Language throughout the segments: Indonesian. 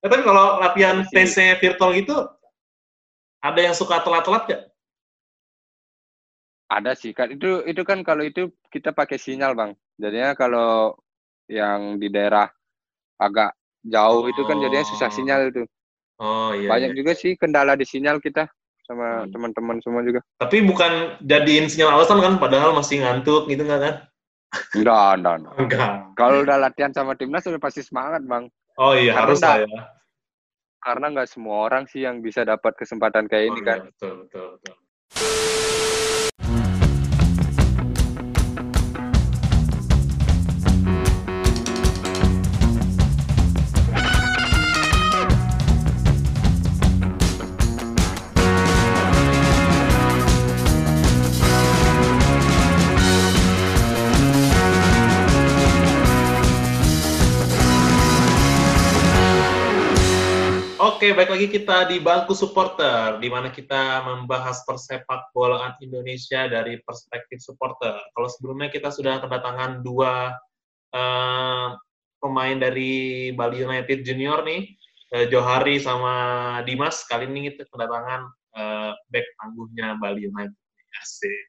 Eh, tapi kalau latihan TC virtual gitu, ada yang suka telat-telat gak? Ada sih kan itu itu kan kalau itu kita pakai sinyal bang. Jadinya kalau yang di daerah agak jauh itu kan jadinya susah Oh. sinyal itu. Oh iya. Banyak iya. juga sih kendala di sinyal kita sama Hmm. teman-teman semua juga. Tapi bukan jadiin sinyal alasan kan, padahal masih ngantuk gitu nggak kan? Enggak, enggak, enggak. Enggak. Kalau udah latihan sama timnas udah pasti semangat bang. Oh iya, Karena harus lah ya. Karena nggak semua orang sih yang bisa dapat kesempatan kayak Oh, ini iya, kan. betul, betul, betul. Oke, baik lagi kita di bangku supporter, di mana kita membahas persepak bolaan Indonesia dari perspektif supporter. Kalau sebelumnya kita sudah kedatangan dua eh, pemain dari Bali United Junior nih, eh, Johari sama Dimas. Kali ini kita kedatangan eh, back tangguhnya Bali United. Asik.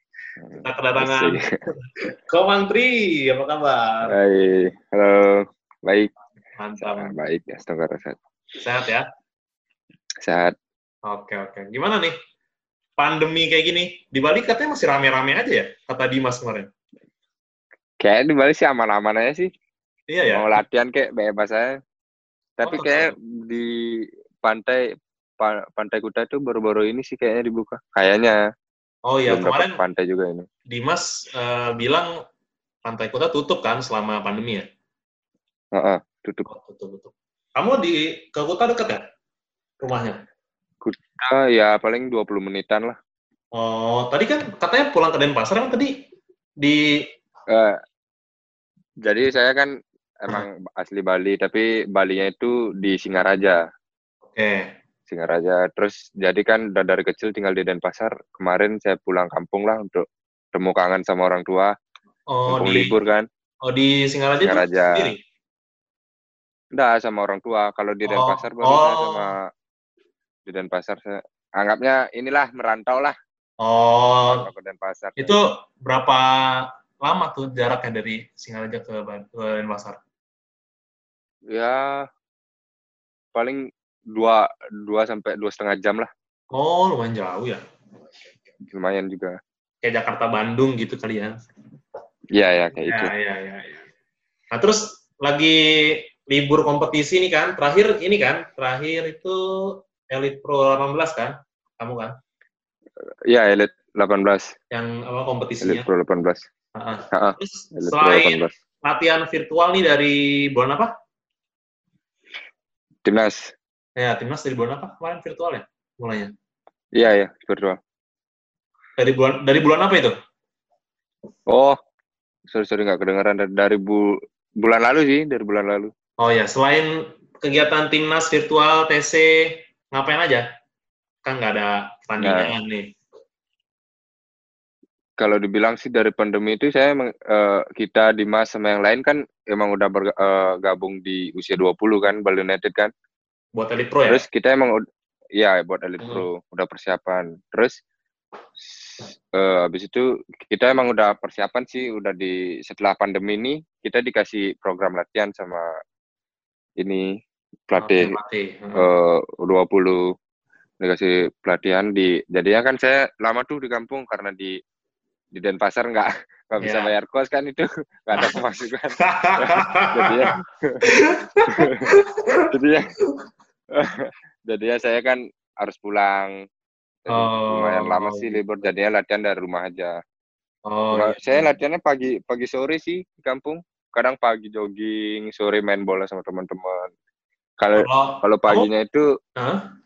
Kita kedatangan. Komang Tri, apa kabar? Hai, halo. Baik, Mantap, baik ya, sehat ya? Sehat. Oke oke. Gimana nih pandemi kayak gini? Di Bali katanya masih rame-rame aja ya? Kata Dimas kemarin. Kayak di Bali sih aman-aman aja sih. Iya ya. Mau latihan kayak bebas aja. Tapi Oh, kayak di pantai pa- pantai Kuta itu baru-baru ini sih kayaknya dibuka. Kayaknya Oh iya belum kemarin pantai juga ini. Dimas eh, bilang Pantai Kuta tutup kan selama pandemi ya? Heeh, tutup. Oh, tutup tutup. Kamu di ke Kuta dekat ya? Rumahnya? Ah, ya paling 20 menitan lah. Oh, tadi kan katanya pulang ke Denpasar emang tadi di Eh, jadi saya kan emang asli Bali, tapi Balinya itu di Singaraja. Oke. Singaraja. Terus jadi kan udah dari kecil tinggal di Denpasar. Kemarin saya pulang kampung lah untuk temu kangen sama orang tua. Oh Mumpung di libur kan. oh di Singaraja, Singaraja. sendiri. Enggak sama orang tua. Kalau di Oh, Denpasar baru saya oh. sama di Denpasar anggapnya inilah merantau lah Oh, ke Denpasar. itu berapa lama tuh jaraknya dari Singaraja ke, ke Denpasar? Ya paling dua dua sampai dua setengah jam lah. Oh, lumayan jauh ya. Lumayan juga. Kayak Jakarta Bandung gitu kali ya. Iya ya kayak Ya, itu. ya, ya, ya. Nah, terus lagi libur kompetisi nih kan. Terakhir ini kan, terakhir itu Elite Pro 18 kan? Kamu kan? Iya Elite 18. Yang apa Elite kompetisinya? Pro 18. Heeh. Heeh. Terus Elite Pro selain 18. latihan virtual nih dari bulan apa? Timnas. Ya, timnas dari bulan apa kemarin virtual ya? Mulainya. Iya ya virtual. Dari bulan dari bulan apa itu? Oh, sorry sorry nggak kedengeran dari, dari bu, bulan lalu sih dari bulan lalu. Oh ya, selain kegiatan timnas virtual TC ngapain aja? Kan nggak ada pertandingan nih. Kalau dibilang sih dari pandemi itu saya emang, eh, kita Dimas sama yang lain kan emang udah bergabung di usia 20 kan Bali United kan. Buat Elite Pro ya? Terus kita emang ya buat Elite Hmm. Pro udah persiapan. Terus eh, habis itu kita emang udah persiapan sih udah di setelah pandemi ini kita dikasih program latihan sama ini pelatih Pelatih. eh 20 dikasih pelatihan di jadinya kan saya lama tuh di kampung karena di di Denpasar nggak nggak bisa Iya. bayar kos kan itu nggak ada pemasukan jadi ya jadi ya jadi ya saya kan harus pulang Jadi Oh, lumayan lama sih gitu. libur jadinya latihan dari rumah aja oh, Cuma iya. saya latihannya pagi pagi sore sih di kampung kadang pagi jogging sore main bola sama teman-teman kalau Kalau paginya itu Hah?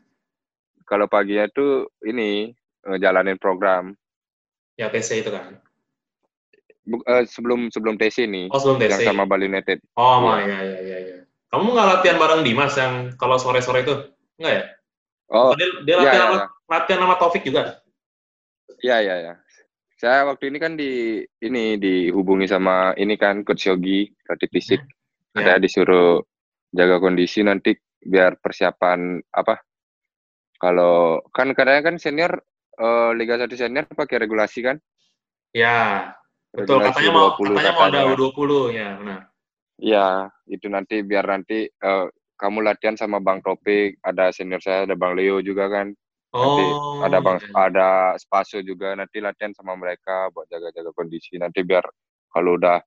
kalau paginya tuh ini ngejalanin program ya TC itu kan. Bu- eh, sebelum sebelum TC nih Oh, sebelum yang TC. sama Bali United. Oh, Iya. ma, ya, ya, ya, ya. Kamu nggak latihan bareng Dimas yang kalau sore-sore itu? Enggak ya? Oh, dia, dia iya latihan, iya sama, iya. latihan sama Taufik juga? Iya iya iya. Saya waktu ini kan di ini dihubungi sama ini kan coach Yogi pelatih fisik. Ya. Saya disuruh jaga kondisi nanti biar persiapan apa? Kalau kan kadang kan senior uh, Liga 1 senior pakai regulasi kan? Ya. Betul, katanya mau katanya mau ada U20 ya, benar. Iya, itu nanti biar nanti uh, kamu latihan sama Bang Topik, ada senior saya, ada Bang Leo juga kan. Nanti oh, ada Bang iya. ada Spaso juga nanti latihan sama mereka buat jaga-jaga kondisi. Nanti biar kalau udah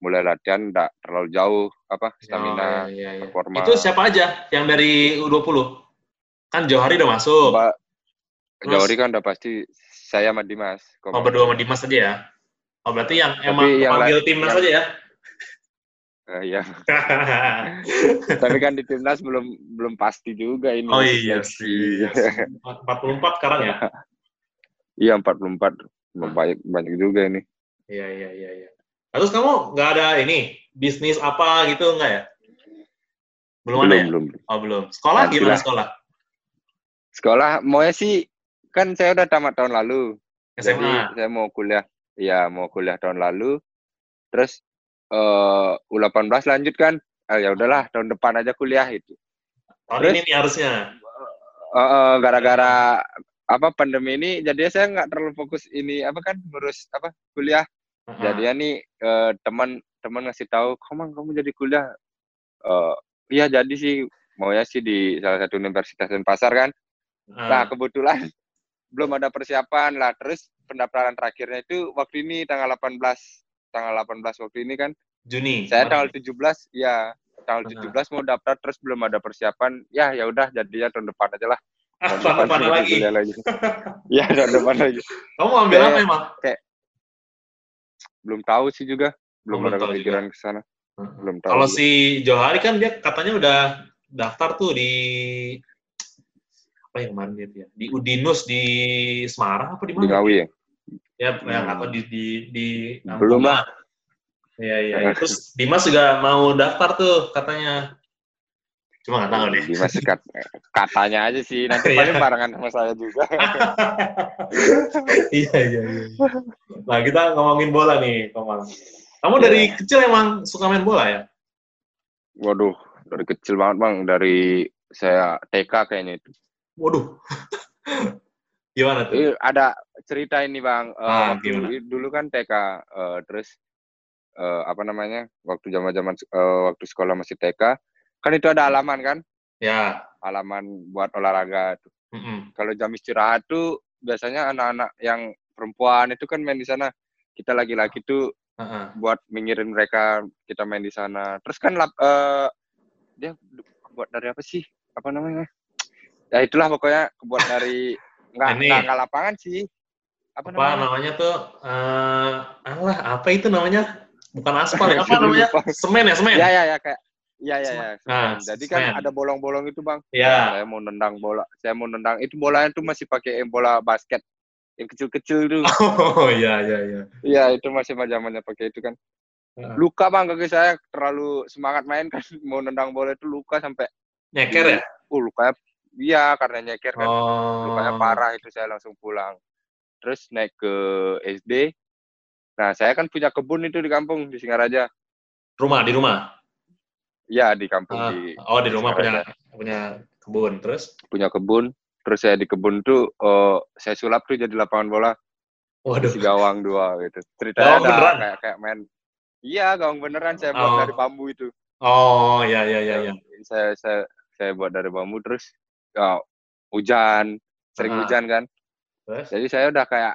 mulai latihan enggak terlalu jauh apa stamina oh, iya, iya, iya. performa. Itu siapa aja yang dari U20? Kan Johari udah masuk. Ba Johari kan udah pasti saya sama Dimas. Oh, berdua sama Dimas aja ya? Oh, berarti yang Tapi emang yang panggil timnas yang, aja ya? Uh, iya. Tapi kan di timnas belum belum pasti juga ini. Oh iya sih. 44 sekarang ya? iya, 44. Banyak banyak juga ini. Iya, iya, iya, iya. Terus kamu nggak ada ini bisnis apa gitu nggak ya? Belum, belum ada ya? Belum. Oh belum. Sekolah Nanti gimana sekolah? Sekolah mau ya sih kan saya udah tamat tahun lalu. SMA. Jadi saya mau kuliah ya mau kuliah tahun lalu terus uh, U18 lanjut kan uh, ya udahlah tahun depan aja kuliah itu tahun terus, ini nih harusnya uh, uh, gara-gara apa pandemi ini jadi saya nggak terlalu fokus ini apa kan ngurus apa kuliah uh-huh. jadi ya nih uh, teman teman ngasih tahu kamu kamu jadi kuliah uh, iya jadi sih mau ya sih di salah satu universitas pasar kan uh. nah kebetulan belum ada persiapan lah terus pendaftaran terakhirnya itu waktu ini tanggal 18 tanggal 18 waktu ini kan Juni. Saya tanggal 17 ya tanggal tujuh 17 mau daftar terus belum ada persiapan. Ya ya udah jadinya tahun depan aja lah. Tahun depan, depan lagi. lagi. ya tahun depan lagi. Kamu ambil apa emang? Kayak belum tahu sih juga. Belum, belum ada kepikiran ke sana. Belum tahu. Kalau si Johari kan dia katanya udah daftar tuh di apa yang kemarin dia ya? Di Udinus di Semarang apa di mana? Di Ngawi ya? Ya, hmm. yang atau di di di belum lah. Iya iya. Terus Dimas juga mau daftar tuh katanya. Cuma nggak tahu deh. Dimas kat, katanya aja sih. Nanti iya. paling barengan sama saya juga. iya iya iya. Nah kita ngomongin bola nih, Komang. Kamu dari yeah. kecil emang suka main bola ya? Waduh, dari kecil banget bang. Dari saya TK kayaknya itu. Waduh. Gimana tuh? Ada cerita ini bang. Uh, ah, waktu gimana? dulu kan TK, uh, eh, terus uh, apa namanya? Waktu zaman zaman uh, waktu sekolah masih TK, kan itu ada halaman kan? Ya. Halaman buat olahraga tuh. Mm -hmm. Kalau jam istirahat tuh biasanya anak-anak yang perempuan itu kan main di sana. Kita lagi-lagi tuh uh -huh. buat mingirin mereka kita main di sana. Terus kan uh, dia buat dari apa sih? Apa namanya? Ya itulah pokoknya buat dari Nggak, nggak, lapangan sih. Apa, apa namanya? namanya tuh? Uh, alah, apa itu namanya? Bukan aspal ya? Apa namanya? Semen ya, semen? Ya, ya, ya. Kayak Iya, iya, iya. Nah, Jadi kan semen. ada bolong-bolong itu, Bang. Iya. Nah, saya mau nendang bola. Saya mau nendang. Itu bolanya tuh masih pakai bola basket. Yang kecil-kecil tuh. Oh, iya, iya, iya. Iya, itu masih zamannya pakai itu kan. Luka, Bang, kaki saya terlalu semangat main kan. Mau nendang bola itu luka sampai... Nyeker ya? Oh, lukanya Iya, karena nyeker kan. Oh. Lukanya parah itu saya langsung pulang. Terus naik ke SD. Nah, saya kan punya kebun itu di kampung di Singaraja. Rumah di rumah? Iya, di kampung uh, di Oh, di rumah punya punya kebun. Terus? Punya kebun. Terus saya di kebun tuh uh, saya sulap tuh jadi lapangan bola. Waduh. Si gawang dua gitu. Ceritanya gawang ada kayak kayak main Iya, gawang beneran saya buat oh. dari bambu itu. Oh, iya iya iya iya. Saya saya saya buat dari bambu terus uh, hujan, sering uh hujan kan. Terus? Jadi saya udah kayak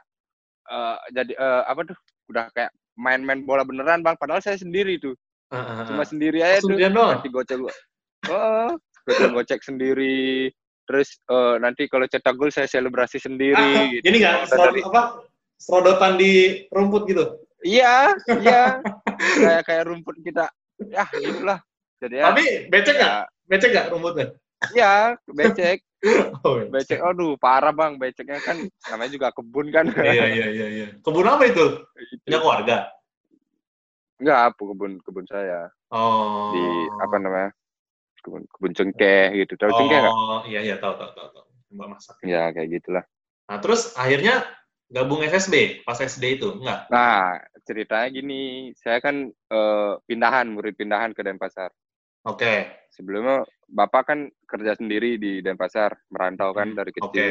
uh, jadi uh, apa tuh? Udah kayak main-main bola beneran bang. Padahal saya sendiri tuh, uh cuma sendiri aja tuh. Nanti gocek oh, gocek-gocek sendiri. Terus uh, nanti kalau cetak gol saya selebrasi sendiri. Ah, gitu. Ini nggak dari... apa? Serodotan di rumput gitu? Iya, iya. kayak kayak rumput kita. Ya, gitulah. Jadi ya, Tapi becek nggak? Ya, becek nggak rumputnya? Iya, becek. Oh, becek. Aduh, parah bang. Beceknya kan namanya juga kebun kan. iya, iya, iya, iya. Kebun apa itu? Punya keluarga? Enggak, kebun kebun saya. Oh. Di apa namanya? Kebun kebun cengkeh gitu. Tahu oh, cengkeh nggak? Oh, iya, iya, tahu, tahu, tahu, tahu. Mbak masak. Iya, kayak gitulah. Nah, terus akhirnya gabung FSB pas SD itu, enggak? Nah, ceritanya gini, saya kan uh, pindahan, murid pindahan ke Denpasar. Oke. Okay. Sebelumnya bapak kan kerja sendiri di Denpasar, merantau kan Hmm, dari Oke. kecil.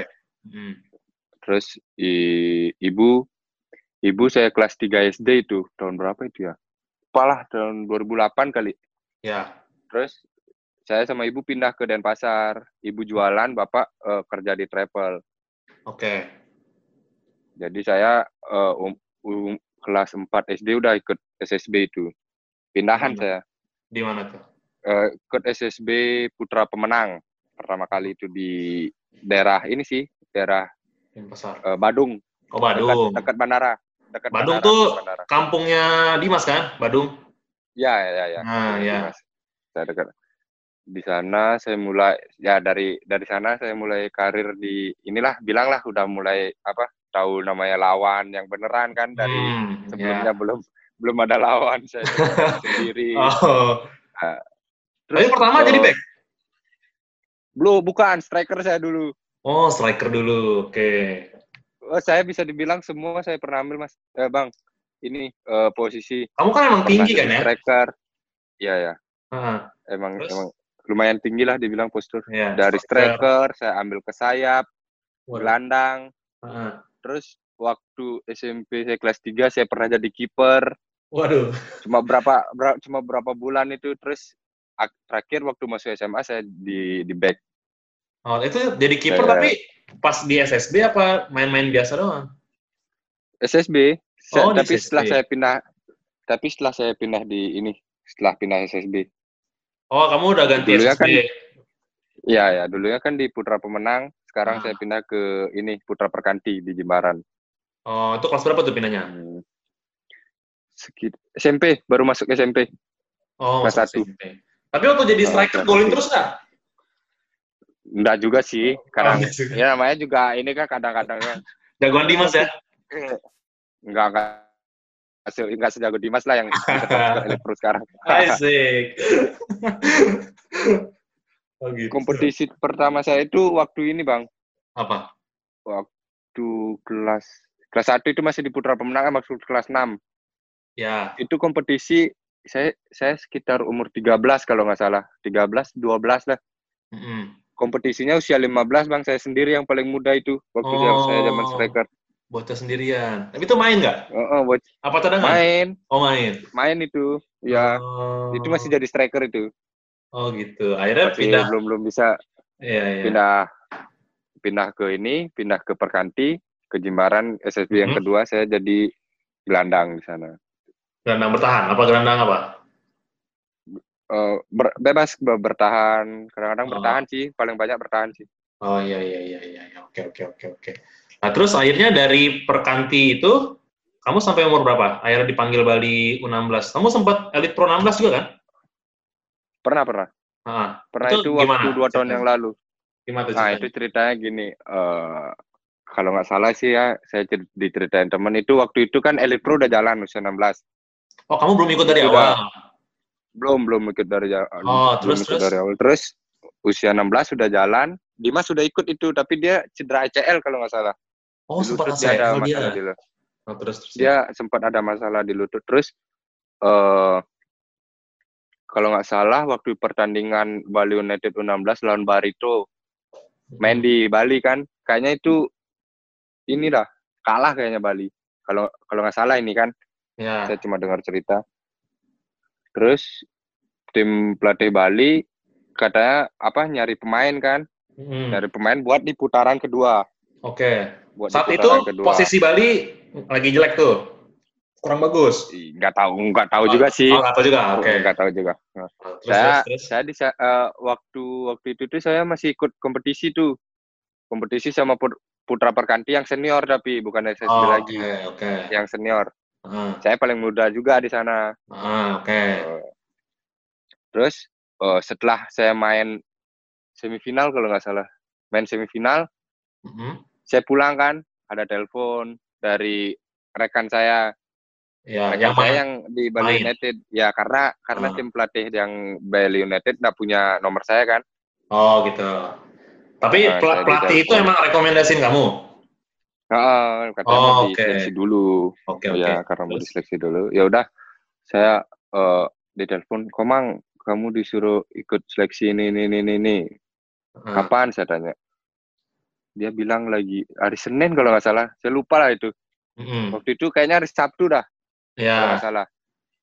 Hmm. Terus i- ibu ibu saya kelas 3 SD itu tahun berapa itu ya? Apalah tahun 2008 kali. Ya. Terus saya sama ibu pindah ke Denpasar. Ibu jualan, bapak eh, kerja di travel. Oke. Jadi saya eh, um, um, kelas 4 SD udah ikut SSB itu. Pindahan Hmm. saya Di mana tuh? eh, ikut SSB Putra Pemenang pertama kali itu di daerah ini sih, daerah Denpasar. eh, Badung, Oh, dekat, Badung. dekat bandara. Dekat Badung bandara, tuh bandara. kampungnya Dimas kan? Badung. Ya, ya, ya, ya. Nah, Iya, ya. Mas. Saya dekat. Di sana saya mulai ya dari dari sana saya mulai karir di inilah bilanglah udah mulai apa tahu namanya lawan yang beneran kan dari Hmm, sebelumnya ya. belum belum ada lawan saya sendiri. Oh. Terus, Tapi pertama eh, jadi back. belum bukan striker saya dulu. Oh, striker dulu. Oke. Oh, saya bisa dibilang semua saya pernah ambil mas. Eh, bang, ini eh, posisi Kamu kan emang tinggi kan ya? Striker. Iya ya, Heeh. emang Terus? emang lumayan tinggi lah dibilang postur. Ya, Dari striker saya ambil ke sayap, Waduh. gelandang. Heeh. Terus waktu SMP saya kelas 3 saya pernah jadi kiper. Waduh. Cuma berapa, ber- cuma berapa bulan itu terus ak- terakhir waktu masuk SMA saya di di back. Oh, itu jadi kiper Saya- tapi pas di SSB apa main-main biasa doang? SSB. Oh, tapi setelah SSB. saya pindah tapi setelah saya pindah di ini, setelah pindah SSB. Oh, kamu udah ganti Dulunya SSB. kan- Iya ya, dulunya kan di Putra Pemenang, sekarang Ah. saya pindah ke ini Putra Perkanti di Jimbaran. Oh, itu kelas berapa tuh pindahnya? Hmm. Sekit SMP, baru masuk SMP. Oh, Kelas masuk satu. SMP. Tapi waktu jadi Oh, striker kelas golin terus nggak? Enggak juga sih, Oh, gitu. ya namanya juga ini kan kadang-kadang kan Jagoan Dimas ya? enggak enggak hasil enggak sejago Dimas lah yang Elektro sekarang. Asik. oh, gitu. Kompetisi pertama saya itu waktu ini, Bang. Apa? Waktu kelas kelas 1 itu masih di Putra Pemenang maksud kelas 6. Ya. Itu kompetisi saya saya sekitar umur 13 kalau nggak salah. 13, 12 lah. Mm-mm. Kompetisinya usia 15, Bang. Saya sendiri yang paling muda itu waktu Oh. saya zaman striker. Bocah sendirian. Tapi itu main nggak? Heeh, buat Apa cadangan? main, Oh, main. main itu. Ya, Oh. itu masih jadi striker itu. Oh, gitu. Akhirnya Masih pindah. belum belum bisa Iya, iya. pindah pindah ke ini, pindah ke Perkanti, ke Jimbaran SSB yang Mhm. kedua saya jadi gelandang di sana. Gelandang bertahan. Apa gelandang apa? Eh, ber- bebas ber- bertahan, kadang-kadang Oh. bertahan sih, paling banyak bertahan sih. Oh, iya, iya, iya, iya. iya. Oke, oke, oke, oke. Nah, terus akhirnya dari Perkanti itu, kamu sampai umur berapa? Akhirnya dipanggil Bali U16. Kamu sempat Elite Pro 16 juga kan? Pernah pernah, Ah, pernah Itu itu, gimana waktu dua tahun yang lalu. gimana tuh Nah itu ceritanya gini, eh kalau nggak salah sih ya, saya cer- diceritain teman itu waktu itu kan Elite Pro udah jalan usia 16. Oh, kamu belum ikut dari Itu awal? Belum belum ikut dari Oh, belum terus, ikut terus? dari awal. Terus usia 16 sudah jalan, Dimas sudah ikut itu, tapi dia cedera ACL kalau nggak salah. Oh, Di sempat dia ada dia. masalah di lutut. Oh, terus, terus. Dia sempat ada masalah di lutut. Terus eh kalau nggak salah waktu pertandingan Bali United U16 lawan Barito main di Bali kan, kayaknya itu ini dah kalah kayaknya Bali. Kalau kalau nggak salah ini kan, Ya. saya cuma dengar cerita. Terus tim pelatih Bali katanya apa nyari pemain kan, Hmm. nyari pemain buat di putaran kedua. Oke. Buat di Saat itu kedua. posisi Bali lagi jelek tuh. Kurang bagus. Nggak tahu nggak tahu juga sih. Oh, nggak tahu juga. Oke. Nggak tahu juga. Terus, saya terus, terus. saya di eh, waktu waktu itu tuh saya masih ikut kompetisi tuh kompetisi sama Put- Putra Perkanti yang senior tapi bukan SSB Oh, lagi Oke, oke. yang senior Ah, saya paling muda juga di sana ah, oke. Eh, terus eh, setelah saya main semifinal kalau nggak salah main semifinal Mhm. saya pulang kan ada telepon dari rekan saya Ya, rekan yang saya yang di Bali main? United ya karena karena Ah. tim pelatih yang Bali United nggak punya nomor saya kan Oh, gitu. Tapi Nah, pelatih itu emang rekomendasiin kamu? Heeh, katanya Oh, mau oke. diseleksi dulu. Oke, oke. Ya, karena mau Terus? diseleksi dulu. Ya udah, saya eh ditelepon, Komang, kamu disuruh ikut seleksi ini, ini, ini, ini, ini. Heeh. kapan saya tanya dia bilang lagi hari Senin kalau nggak salah saya lupa lah itu Mm-mm. waktu itu kayaknya hari Sabtu dah kalau nggak Ya, salah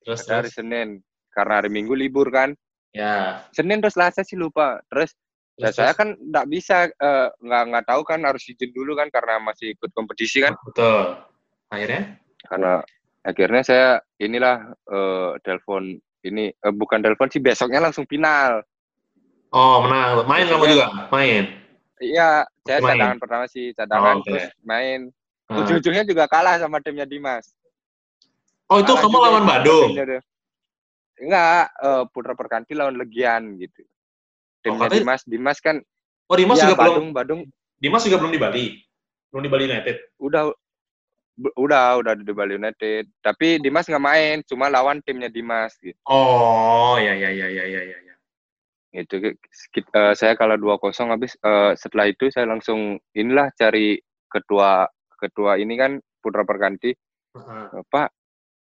terus ada hari terus. Senin karena hari Minggu libur kan Ya, Senin terus Selasa sih lupa terus terus, saya kan nggak bisa eh, nggak nggak tahu kan harus izin dulu kan karena masih ikut kompetisi kan Betul. Akhirnya? karena akhirnya saya inilah eh, telepon ini eh, bukan telepon sih besoknya langsung final Oh, menang. Main kamu juga? Main. iya saya Main. cadangan pertama sih cadangan Oh, oke. terus main Ah. ujung-ujungnya juga kalah sama timnya Dimas Oh, itu Kalah kamu lawan Badung? dia. enggak eh, Putra Perkanti lawan Legian gitu timnya katanya- Dimas Dimas kan Oh, Dimas ya juga belum Badung Badung Dimas juga belum di Bali. Belum di Bali United. udah udah udah di Bali United tapi Dimas nggak main cuma lawan timnya Dimas gitu Oh, ya ya ya ya ya ya. ya. itu sekit- eh, saya kalah 2-0 habis eh, setelah itu saya langsung inilah cari ketua ketua ini kan Putra Perkanti Heeh. "Eh, Pak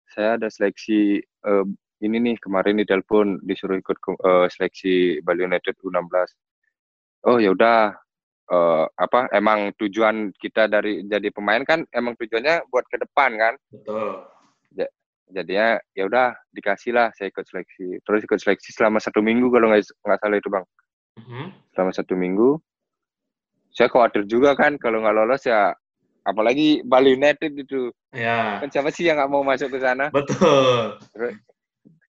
saya ada seleksi eh, ini nih kemarin di telepon disuruh ikut eh, seleksi Bali United U16 oh ya udah eh, apa emang tujuan kita dari jadi pemain kan emang tujuannya buat ke depan kan? Betul. jadinya ya udah dikasih lah saya ikut seleksi. Terus ikut seleksi selama satu minggu kalau nggak nggak salah itu bang. Mhm. selama satu minggu. Saya khawatir juga kan kalau nggak lolos ya apalagi Bali United itu. Ya, kan siapa sih yang nggak mau masuk ke sana? Betul. terus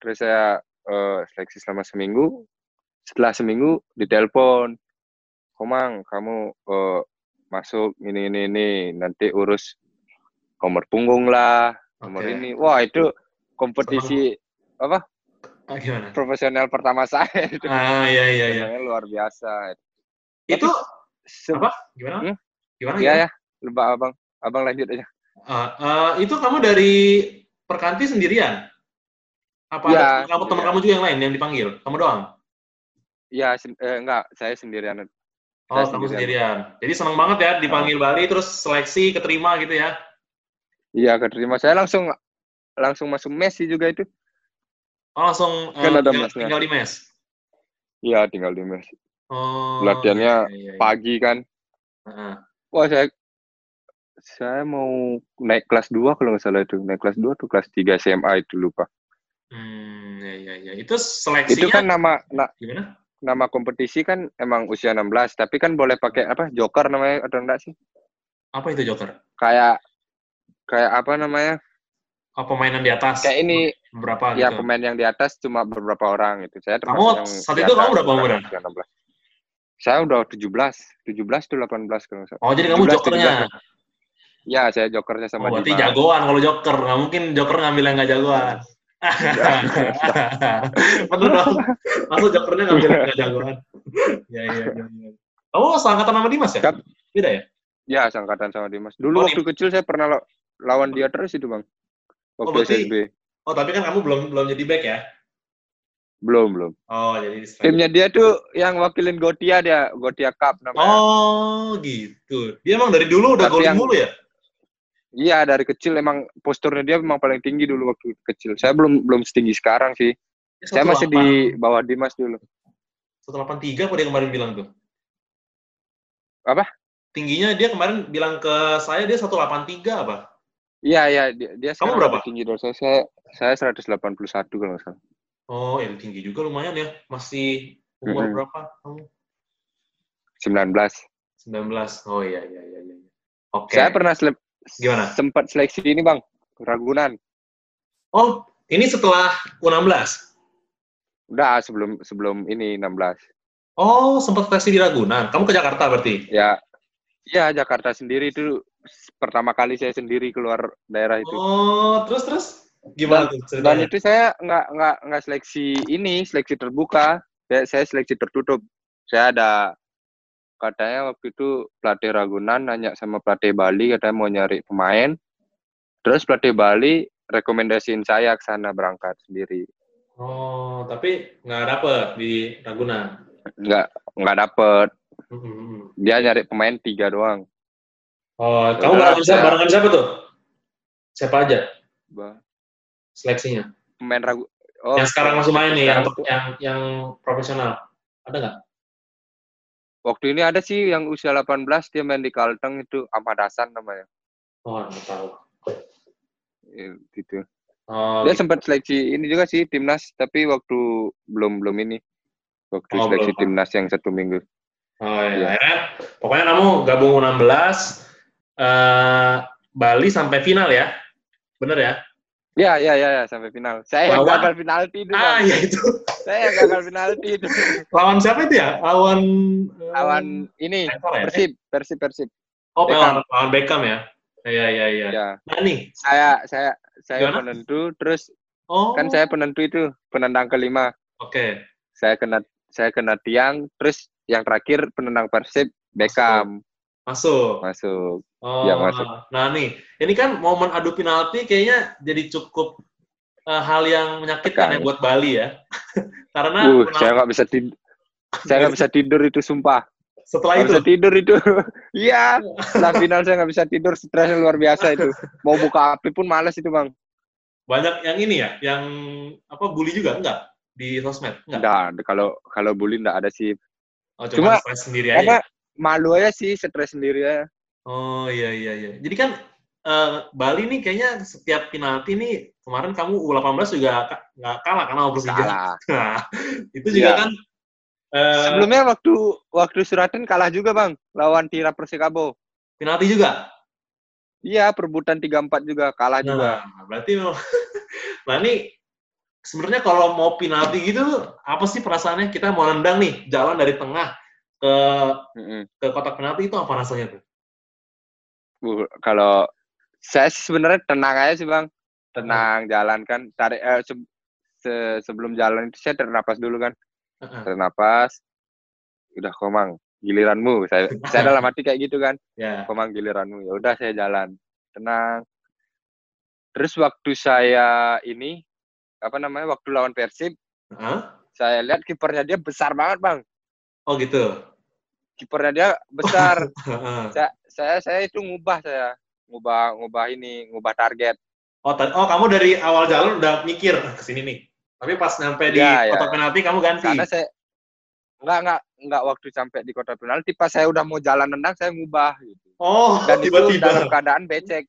saya eh, seleksi selama seminggu setelah seminggu ditelepon Komang kamu eh, masuk ini ini ini nanti urus nomor punggung lah nomor Oke. ini wah itu kompetisi apa Ah, gimana? profesional pertama saya itu Ah, iya iya iya. Luar biasa Itu Se- apa? Gimana? Hmm? Gimana? ya ya lupa abang abang lanjut aja Ah, ah, itu kamu dari Perkanti sendirian? Apa Ya, ada kamu teman sendirian. kamu juga yang lain yang dipanggil? Kamu doang? ya eh, enggak saya sendirian Oh, Saya kamu sendirian. sendirian. Jadi senang banget ya dipanggil Bali terus seleksi keterima gitu ya. iya keterima saya langsung langsung masuk mes sih juga itu Oh, langsung Kan eh, ada tinggal, mesnya. tinggal di mes. iya tinggal di mes Oh. Latihannya iya, iya, iya. pagi kan Heeh. wah saya saya mau naik kelas 2 kalau nggak salah itu naik kelas 2 tuh kelas 3 SMA itu lupa Hmm, iya iya iya. Itu seleksinya itu kan nama na- gimana? nama kompetisi kan emang usia 16 tapi kan boleh pakai apa joker namanya atau enggak sih Apa itu Joker? kayak kayak apa namanya Oh, pemainan di atas. kayak ini berapa ya gitu. pemain yang di atas cuma beberapa orang itu saya Kamu yang saat itu kamu berapa umuran? usia 16 saya udah 17 17 tuh 18 kalau salah Oh, jadi kamu 17, jokernya. 17. ya saya jokernya Oh, sama berarti Dimas jagoan kalau joker. Nggak mungkin joker ngambil yang nggak jagoan. Bener dong. Masa jokernya ngambil yang nggak jagoan? ya, iya, iya. Kamu seangkatan sama Dimas ya? Kap- Beda ya? ya sangkatan sama Dimas dulu Oh, waktu kecil saya pernah la- lawan dia terus itu bang waktu Oh, berarti- SSB Oh, tapi kan kamu belum belum jadi back ya? belum belum Oh, jadi timnya dia tuh yang wakilin Gotia dia Gotia Cup namanya Oh, gitu. Dia emang dari dulu udah Tapi golin yang- mulu ya? Iya dari kecil emang posturnya dia memang paling tinggi dulu waktu kecil. Saya belum belum setinggi sekarang sih. Dia Saya masih 188 di bawah Dimas dulu. 183 apa dia kemarin bilang tuh? Apa? Tingginya dia kemarin bilang ke saya dia 183 apa? Iya iya dia, dia Kamu berapa? tinggi dari saya. Saya saya 181 kalau nggak salah. Oh, ya tinggi juga lumayan ya. Masih umur Mm-mm. berapa kamu? 19. 19. Oh iya iya iya iya. Oke. Saya pernah sele- Gimana? sempat seleksi ini bang Ragunan. Oh, ini setelah U16. Udah sebelum sebelum ini 16. Oh, sempat seleksi di Ragunan. Kamu ke Jakarta berarti? Ya ya Jakarta sendiri itu pertama kali saya sendiri keluar daerah itu. Oh, terus terus gimana tuh Dan itu saya nggak nggak nggak seleksi ini, seleksi terbuka. Saya, saya seleksi tertutup. Saya ada katanya waktu itu pelatih Ragunan nanya sama pelatih Bali katanya mau nyari pemain. Terus pelatih Bali rekomendasiin saya ke sana berangkat sendiri. Oh, tapi nggak dapet di Ragunan. Nggak nggak dapet. Dia nyari pemain tiga doang. Oh, Ya kamu barengan siapa? Barengan siapa tuh? Siapa aja Bah, seleksinya? Pemain Ragu. Oh, yang sekarang masih main nih, yang yang yang profesional. Ada nggak? Waktu ini ada sih yang usia 18 dia main di Kalteng itu Ahmad Hasan namanya. Oh, nggak tahu. Ya, gitu. Oh, Dia gitu. sempat seleksi ini juga sih timnas, tapi waktu belum belum ini. Waktu Oh, seleksi belum. timnas yang satu minggu. Oh iya, akhirnya pokoknya kamu gabung U16 eh Bali sampai final ya. Bener ya? Ya, ya, ya, ya sampai final. Saya yang Lawan? gagal penalti itu, Ah, ya itu. Saya yang gagal penalti itu. Lawan siapa itu ya? Lawan eh, Lawan ini ya? Persib, Persib, Persib. Oh, Beckham. lawan, Beckham ya. Iya, iya, iya. Ya, Nah, nih. saya saya saya Gimana? penentu, terus Oh. kan saya penentu itu penendang kelima. Oke. Saya kena saya kena tiang, terus yang terakhir penendang Persib Beckham Masuk. masuk. Oh, Iya, masuk. nah nih, ini kan momen adu penalti kayaknya jadi cukup eh, hal yang menyakitkan ya buat Bali ya. Karena Uh, penalti- saya nggak bisa tidur. Saya nggak bisa tidur itu sumpah. setelah Nggak itu bisa tidur itu. Iya. Setelah final saya nggak bisa tidur, stresnya luar biasa itu. Mau buka api pun males itu bang. banyak yang ini ya, yang apa bully juga enggak di sosmed? Enggak. Enggak, kalau kalau bully enggak ada sih. Oh, cuma, Cuma- sendiri aja. Karena malu aja sih, stres sendiri ya. Oh iya iya iya. Jadi kan eh, Bali nih kayaknya setiap penalti nih kemarin kamu U18 juga ka- nggak kalah karena sama Persija. Kalah. Nah, itu juga Iya. kan eh, Sebelumnya waktu waktu Suratin kalah juga bang, lawan Tira Persikabo. penalti juga. Iya, perebutan 3-4 juga kalah juga. Nah, berarti memang nah ini sebenarnya kalau mau penalti gitu apa sih perasaannya kita mau nendang nih jalan dari tengah ke ke kotak penalti itu apa rasanya tuh? Uh, kalau saya sih sebenarnya tenang aja sih bang, tenang jalan kan. Tarik eh, se- se- sebelum jalan itu saya tarik napas dulu kan, Heeh. tarik napas. Udah komang, giliranmu. Saya saya dalam hati kayak gitu kan, Ya. komang giliranmu. Ya udah saya jalan, tenang. Terus waktu saya ini apa namanya waktu lawan Persib, Heeh. saya lihat kipernya dia besar banget bang. Oh gitu. Kipernya dia besar. Saya, saya saya itu ngubah saya ngubah ngubah ini ngubah target Oh, oh kamu dari awal jalan udah mikir "Ah, ke sini nih. Tapi pas nyampe di Ya, ya. kotak penalti kamu ganti. karena saya nggak nggak nggak waktu sampai di kota penalti pas saya udah mau jalan nendang saya ngubah gitu Oh, dan itu tiba-tiba. dalam keadaan becek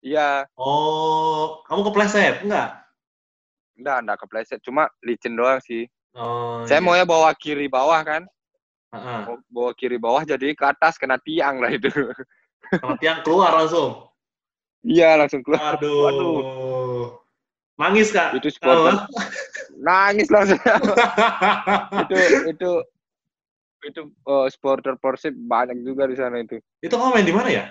iya Oh, kamu kepleset? Enggak. enggak enggak kepleset cuma licin doang sih Oh. saya iya. maunya bawa kiri bawah kan Mau bawa kiri bawah jadi ke atas kena tiang lah itu Sama tiang keluar langsung. iya langsung keluar Aduh. Waduh. Nangis, Kak. itu supporter nangis langsung itu itu itu oh, supporter Persib banyak juga di sana itu itu kamu main di mana ya?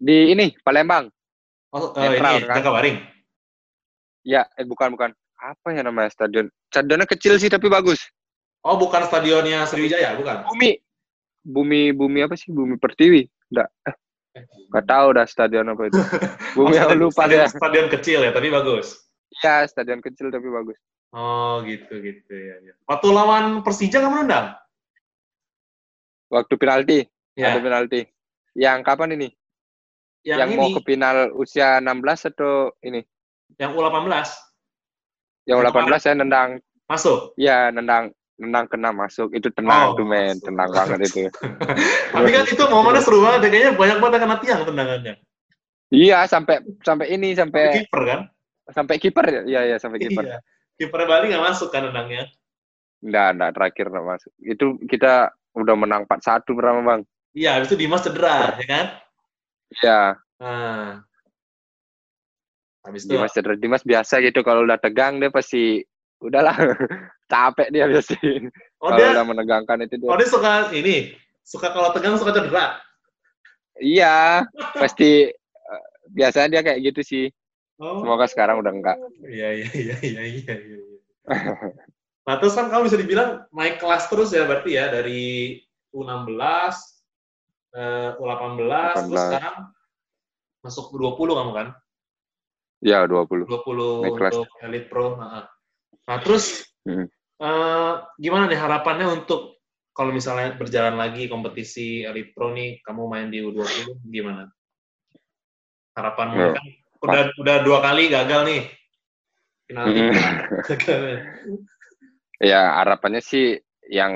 di ini Palembang Oh, eh, Netral, ini kan? Jakabaring. Ya, eh bukan bukan. Apa ya namanya stadion? Stadionnya kecil sih tapi bagus. Oh, bukan stadionnya Sriwijaya, bukan? Bumi. Bumi bumi apa sih? Bumi Pertiwi. Enggak. Eh, enggak tahu dah stadion apa itu. Bumi Oh, stadion, lupa stadion, ya. stadion kecil ya, tapi bagus. Iya, stadion kecil tapi bagus. Oh, gitu gitu ya. ya. Waktu lawan Persija kamu nendang? Waktu penalti, Ya. ada penalti. Yang kapan ini? Yang, Yang, ini, mau ke final usia 16 atau ini? yang U18 Yang Yang 18 saya nendang. masuk. Iya, nendang nendang kena masuk. Itu tenang Oh, tuh men, masuk. tenang banget itu. Tapi kan itu momennya seru banget, ya. kayaknya banyak banget kena tiang tendangannya. Iya, sampai sampai ini sampai kiper kan? sampai kiper. Iya, iya, sampai kiper. Iya. Kiper Bali nggak masuk kan tendangnya. Enggak, enggak terakhir enggak masuk. Itu kita udah menang 4-1 pertama, Bang. Iya, habis itu Dimas cedera, ya kan? Iya, Nah. Habis itu Dimas cedera. Dimas biasa gitu kalau udah tegang dia pasti udahlah capek dia biasa. oh kalau dia udah menegangkan itu dia. oh dia suka ini, suka kalau tegang suka cedera. Iya, pasti eh, biasanya dia kayak gitu sih. Oh. Semoga sekarang udah enggak. Iya iya iya iya iya. iya. nah terus kan kamu bisa dibilang naik kelas terus ya berarti ya dari U16, eh, U18, terus 18. sekarang masuk U20 kamu kan? Ya, 20. 20 Naik kelas. untuk Elite Pro. Nah, nah terus Hmm. eh, gimana nih harapannya untuk kalau misalnya berjalan lagi kompetisi Elite Pro nih, kamu main di U20 gimana? Harapanmu Ya, kan udah udah dua kali gagal nih. Penalti Hmm. Ya, harapannya sih yang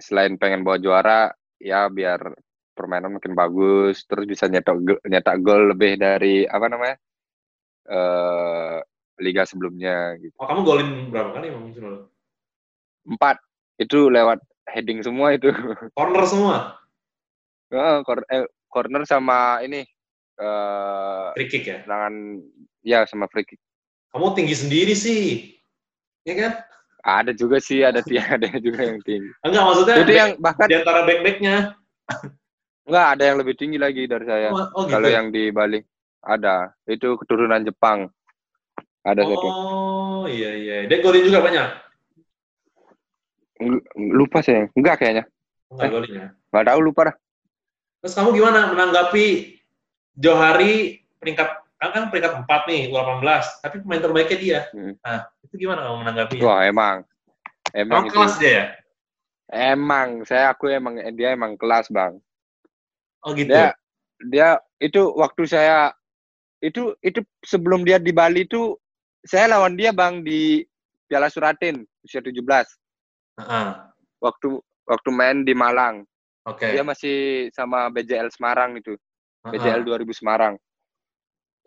selain pengen bawa juara ya biar permainan makin bagus terus bisa nyetak nyetak gol lebih dari apa namanya eh liga sebelumnya gitu. Oh, kamu golin berapa kali emang musim empat. Itu lewat heading semua itu. Corner semua, Heeh, cor- eh, corner sama ini eh free kick ya? serangan ya sama free kick. Kamu tinggi sendiri sih, ya kan? ada juga sih ada ti- ada juga yang tinggi. Enggak, maksudnya itu back- yang bahkan di antara back-backnya. enggak ada yang lebih tinggi lagi dari saya. Oh, oh gitu. kalau yang di Bali ada. Itu keturunan Jepang ada satu Oh, iya, iya. Dia golin juga banyak? Lupa saya enggak kayaknya Enggak Eh. golin ya? nggak tahu lupa dah Terus kamu gimana menanggapi Johari peringkat kan kan peringkat 4 nih, U18, tapi pemain terbaiknya dia. Hmm. Nah, itu gimana kamu menanggapinya? wah emang emang itu kelas dia ya? emang saya aku emang dia emang kelas bang Oh gitu. dia dia itu waktu saya itu itu sebelum dia di Bali itu saya lawan dia bang di Piala Suratin usia 17 Heeh. waktu waktu main di Malang Oke. dia masih sama BJL Semarang itu Heeh. BJL 2000 Semarang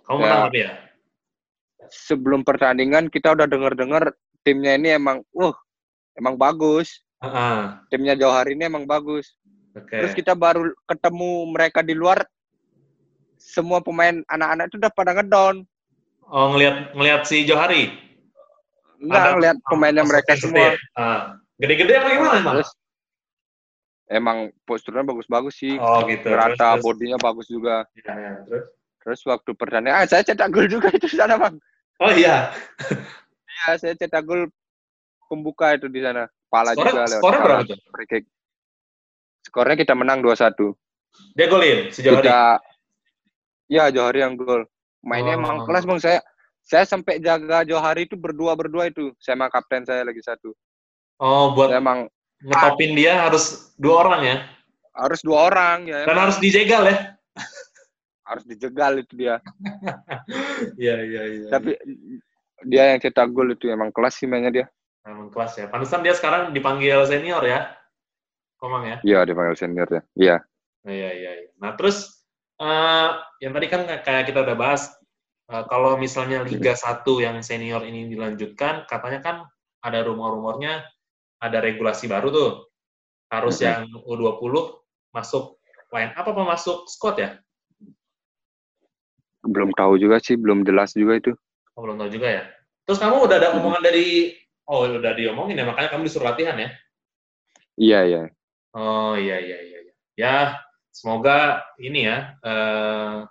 Kamu Ya. menang tapi ya? sebelum pertandingan kita udah denger-dengar timnya ini emang wah emang bagus Heeh. timnya Johar ini emang bagus Oke. terus kita baru ketemu mereka di luar semua pemain anak-anak itu udah pada ngedon Oh ngelihat ngelihat si Johari. enggak Ada- ngeliat pemainnya Oh, mereka semua ya? Ah. Gede-gede apa gimana emang? terus emang posturnya bagus-bagus sih Oh gitu. rata bodinya bagus juga Ya, ya. Terus? terus waktu pertandingan ah saya cetak gol juga itu di sana bang Oh iya. ya saya cetak gol pembuka itu di sana pala Skornya, juga lewat skornya berapa tuh? skornya kita menang 2-1 Dia golin si Johari. kita ya Johari yang gol mainnya Oh. emang kelas bang saya saya sampai jaga Johari itu berdua berdua itu saya sama kapten saya lagi satu Oh buat saya emang ngetopin dia harus dua orang ya. harus dua orang ya Dan emang. harus dijegal ya. harus dijegal itu dia Iya iya iya. tapi dia yang cetak gol itu emang kelas sih mainnya dia Emang kelas ya. Pantesan dia sekarang dipanggil senior ya. Komang ya. iya dipanggil senior ya iya Iya iya iya. Nah terus eh yang tadi kan kayak kita udah bahas eh, kalau misalnya Liga 1 yang senior ini dilanjutkan, katanya kan ada rumor-rumornya ada regulasi baru tuh. Harus yang U20 masuk line up apa masuk squad ya? belum tahu juga sih belum jelas juga itu Oh, belum tahu juga ya. Terus kamu udah ada omongan dari oh udah diomongin ya makanya kamu disuruh latihan ya. iya iya Oh iya iya iya. iya. Ya semoga ini ya eh,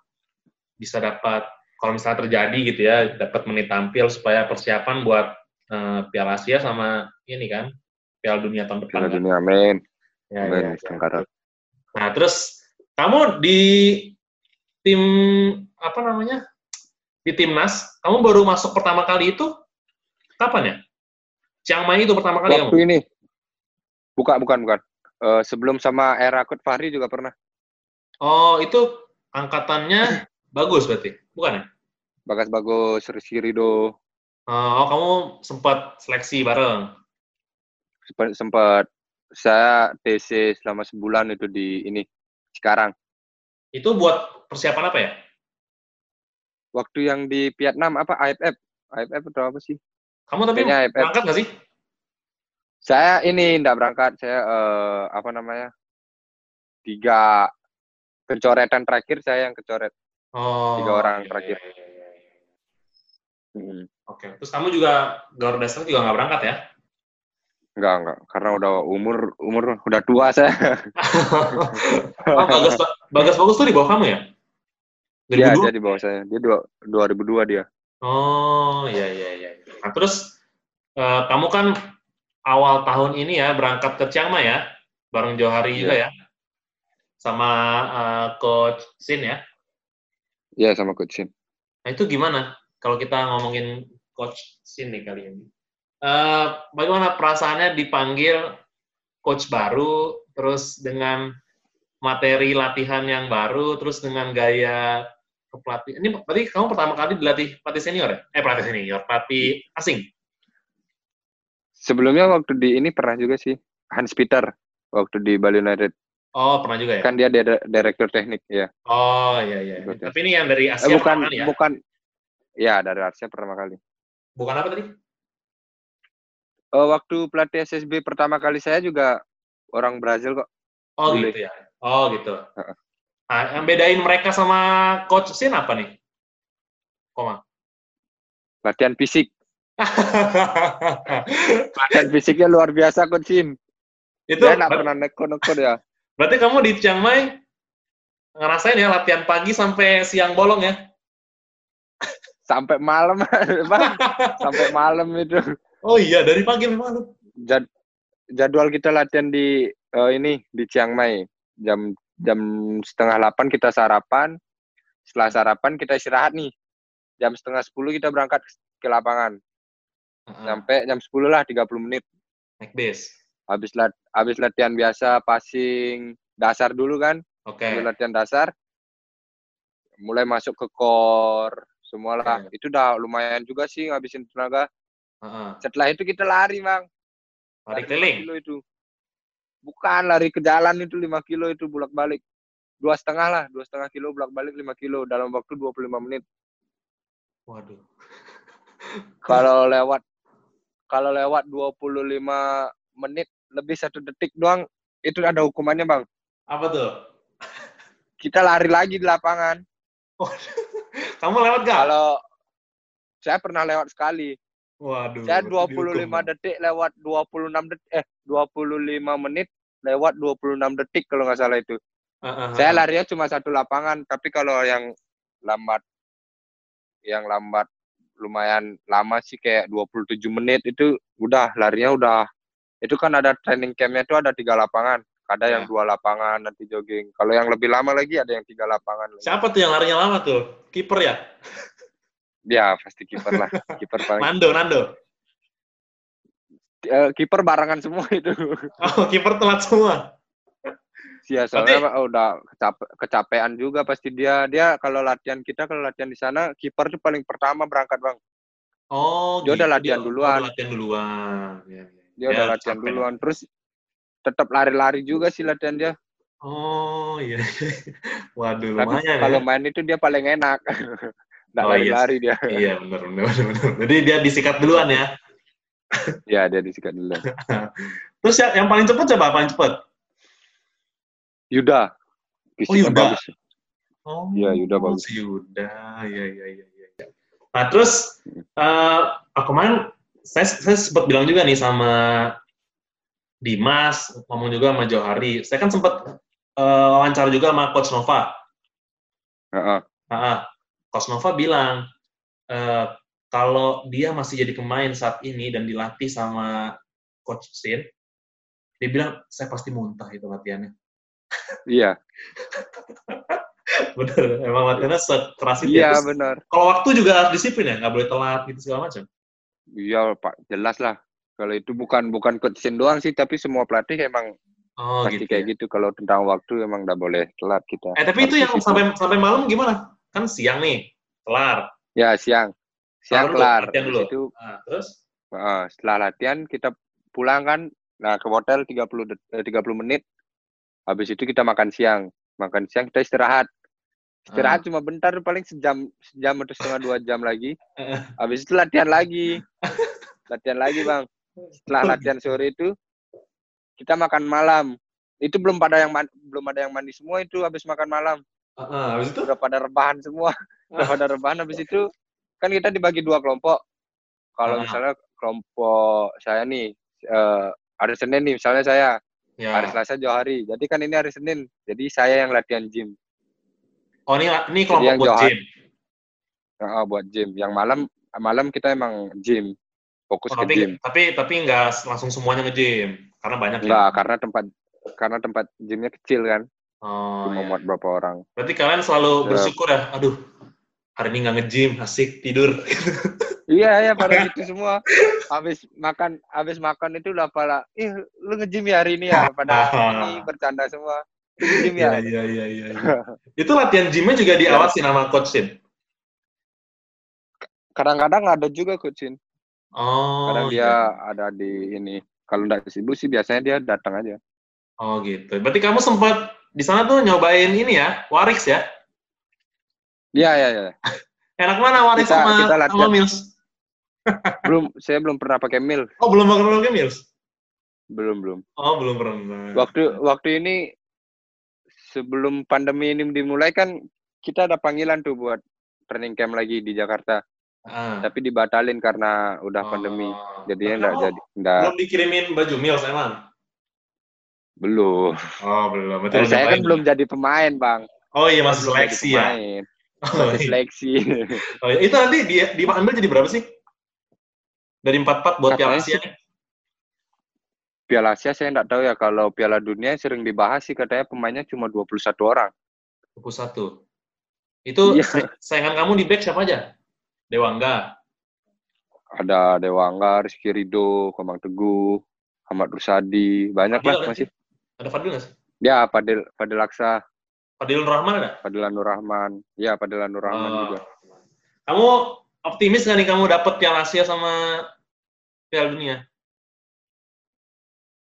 bisa dapat kalau misalnya terjadi gitu ya dapat menit tampil supaya persiapan buat eh, Piala Asia sama ini kan Piala Dunia tahun depan. Piala kan? dunia amin Ya, amin ya, ya. Nah terus kamu di tim apa namanya di timnas kamu baru masuk pertama kali itu kapan ya? Chiang Mai itu pertama kali waktu kamu? ini bukan bukan bukan Eh, sebelum sama era Kut Fahri juga pernah Oh itu angkatannya bagus berarti bukan ya? bagas bagus Rizky Rido Oh, kamu sempat seleksi bareng. sempat sempat saya TC selama sebulan itu di ini sekarang Itu buat persiapan apa ya? waktu yang di Vietnam apa AFF AFF atau apa sih Kamu tapi Kayaknya AFF. berangkat nggak sih? saya ini enggak berangkat saya eh, apa namanya tiga pencoretan terakhir saya yang kecoret Oh, Tiga orang iya, terakhir. iya, iya, iya. Hmm. Oke, terus kamu juga Garuda Select juga nggak berangkat ya? enggak enggak karena udah umur umur udah tua saya oh, Bagas, Bagas Bagus tuh di bawah kamu ya? Iya, 2002? dia di bawah saya. Dia dua, 2002 dia. Oh, iya, iya, iya. Nah, terus eh, kamu kan awal tahun ini ya berangkat ke Chiang Mai ya? Bareng Johari Iya. juga ya? Sama eh, Coach Sin ya? Iya, sama Coach Shin. Nah itu gimana kalau kita ngomongin coach Sin nih kali ini? Eh, bagaimana perasaannya dipanggil coach baru, terus dengan materi latihan yang baru, terus dengan gaya pelatih. Ini berarti kamu pertama kali dilatih pelatih senior ya? Eh pelatih senior, pelatih asing. Sebelumnya waktu di ini pernah juga sih Hans Peter waktu di Bali United. Oh, pernah juga ya? Kan dia dire- direktur teknik ya. Oh, iya iya. Ikut ya. Tapi ini yang dari Eh, Asia bukan pertama kali ya? bukan ya dari Asia pertama kali. Bukan apa tadi? Eh, waktu pelatih SSB pertama kali saya juga orang Brazil kok. Oh, Boleh. gitu ya. Oh, gitu. Heeh. Nah, yang bedain mereka sama coach Sin apa nih? Koma. Latihan fisik. Latihan fisiknya luar biasa coach Sin. itu Dia nggak pernah neko-neko ya. Berarti kamu di Chiang Mai ngerasain ya latihan pagi sampai siang bolong ya? Sampai malam, Bang. Sampai malam itu. Oh iya, dari pagi sampai malam. Jad- jadwal kita latihan di eh, ini di Chiang Mai jam jam setengah delapan kita sarapan setelah sarapan kita istirahat nih jam setengah sepuluh kita berangkat ke lapangan Heeh, sampai jam sepuluh lah 30 menit naik bis. Habis lat habis latihan biasa passing dasar dulu kan Oke. Dulu latihan dasar mulai masuk ke core semualah Oke. itu udah lumayan juga sih ngabisin tenaga Heeh. setelah itu kita lari bang Lari lima keliling. kilo itu bukan lari ke jalan itu 5 kilo itu bolak balik dua setengah lah dua setengah kilo bolak balik 5 kilo dalam waktu 25 menit Waduh. kalau lewat kalau lewat 25 menit lebih satu detik doang itu ada hukumannya bang Apa tuh? kita lari lagi di lapangan Kamu lewat gak? kalau saya pernah lewat sekali Waduh. saya berarti 25 dihukum. detik lewat 26 detik eh 25 menit lewat 26 detik kalau nggak salah itu Heeh, Saya heeh. larinya cuma satu lapangan, tapi kalau yang lambat, yang lambat lumayan lama sih kayak 27 menit itu udah larinya udah itu kan ada training campnya itu ada tiga lapangan, ada yang Ya. dua lapangan nanti jogging. Kalau yang lebih lama lagi ada yang tiga lapangan. Lagi. Siapa tuh yang larinya lama tuh? Kiper ya? Ya pasti kiper lah, kiper paling. Nando, Nando. Eh, kiper barengan semua itu. Oh, kiper telat semua. Iya, soalnya Pak, udah kecape, kecapean juga pasti dia. Dia kalau latihan kita kalau latihan di sana kiper tuh paling pertama berangkat bang. Oh, Dia udah gitu. latihan Dia- duluan. Oh, udah latihan duluan. Ya, ya. Dia Ya, udah latihan capek duluan. Terus tetap lari-lari juga sih latihan dia. Oh, iya. Waduh, Tapi lumayan kalau ya. main itu dia paling enak. Nggak Oh, iya lari-lari dia. Iya, benar, benar, benar. Jadi dia disikat duluan ya. Ya, dia disikat dulu. Terus yang, yang paling cepat siapa? Paling cepat? Yuda. Fisiknya Yuda. bagus. Oh, Iya, Yuda bagus. Yuda. Iya, iya, iya, iya. iya. Nah, terus eh ah, kemarin saya, saya sempat bilang juga nih sama Dimas, ngomong juga sama Johari. Saya kan sempat eh, wawancara juga sama Coach Nova. Heeh. Ah, Coach Nova bilang eh, kalau dia masih jadi pemain saat ini dan dilatih sama Coach Sin, dia bilang saya pasti muntah itu latihannya. Iya. Bener, emang latihannya sekeras itu. Iya, ya. Terus, benar. Kalau waktu juga harus disiplin ya, nggak boleh telat gitu segala macam. Iya, Pak. Jelas lah. Kalau itu bukan bukan coach Sin doang sih, tapi semua pelatih emang Oh pasti gitu. kayak ya. gitu. Kalau tentang waktu emang nggak boleh telat kita. Eh tapi itu yang disiplin. sampai sampai malam gimana? Kan siang nih, kelar. Ya, siang. Siang kelar. latihan dulu. Itu Nah, terus? Heeh, setelah latihan kita pulang kan, nah ke hotel 30 det- eh, 30 menit. Habis itu kita makan siang. Makan siang kita istirahat. Istirahat Ah. cuma bentar paling sejam sejam atau setengah dua jam lagi. Eh. Habis itu latihan lagi. latihan lagi, Bang. Setelah latihan sore itu kita makan malam. Itu belum pada yang belum ada yang mandi semua itu habis makan malam. Ah, habis itu? Udah pada rebahan semua. Udah pada rebahan habis itu kan kita dibagi dua kelompok. Kalau Ah. misalnya kelompok saya nih eh, hari Senin nih misalnya saya, Ya. hari Selasa Johari. Jadi kan ini hari Senin. Jadi saya yang latihan gym. Oh ini ini Jadi kelompok yang buat Johan- gym. Heeh, buat gym. Yang malam malam kita emang gym. Fokus Oh, ke tapi gym. tapi tapi nggak langsung semuanya nge-gym karena banyak ya. Enggak, karena tempat karena tempat gymnya kecil kan. Oh, Cuma iya. muat berapa orang. Berarti kalian selalu Ya. bersyukur ya. Aduh, hari ini nggak nge-gym, asik tidur. Iya, ya pada gitu semua. Habis makan habis makan itu udah pada, ih lu nge-gym ya hari ini ya. Pada ini bercanda semua. Nge-gym ya. Iya, iya, iya, iya. iya. Itu latihan gymnya juga diawasi sama coach Sin. Kadang-kadang ada juga coachin. Oh, Kadang dia ada di ini. Kalau nggak sibuk sih biasanya dia datang aja. Oh gitu. Berarti kamu sempat di sana tuh nyobain ini ya, Warix ya? Iya, iya, iya. Enak mana Warix Kita- sama, kita sama latihan. Mills? belum, saya belum pernah pakai mil. Oh belum pernah pakai Mills? Belum, belum. Oh belum pernah. Waktu waktu ini sebelum pandemi ini dimulai kan kita ada panggilan tuh buat training camp lagi di Jakarta, Ah. tapi dibatalin karena udah pandemi. Oh. Jadinya enggak jadi enggak Belum dikirimin baju Mills emang? belum. Oh belum. Belum saya kan belum jadi pemain, Bang. Oh iya masih seleksi ya. Oh, Masih iya. seleksi. Oh, iya. Itu nanti dia diambil jadi berapa sih? Dari 44 buat Piala Katanya Asia nih? Piala Asia saya enggak tahu ya kalau Piala Dunia sering dibahas sih katanya pemainnya cuma 21 orang. 21. Itu Iya. sa- saingan kamu di back siapa aja? Dewangga. Ada Dewangga, Rizky Rido, Komang Teguh, Ahmad Rusadi, banyak Fadil lah masih. sih? Ada Fadil nggak sih? Ya, Fadil Fadil Aksa, Fadil Nur Rahman ada? Fadil Nur Rahman. Ya, Fadil Nur Rahman Oh. juga. Kamu optimis nggak nih kamu dapat Piala Asia sama Piala Dunia?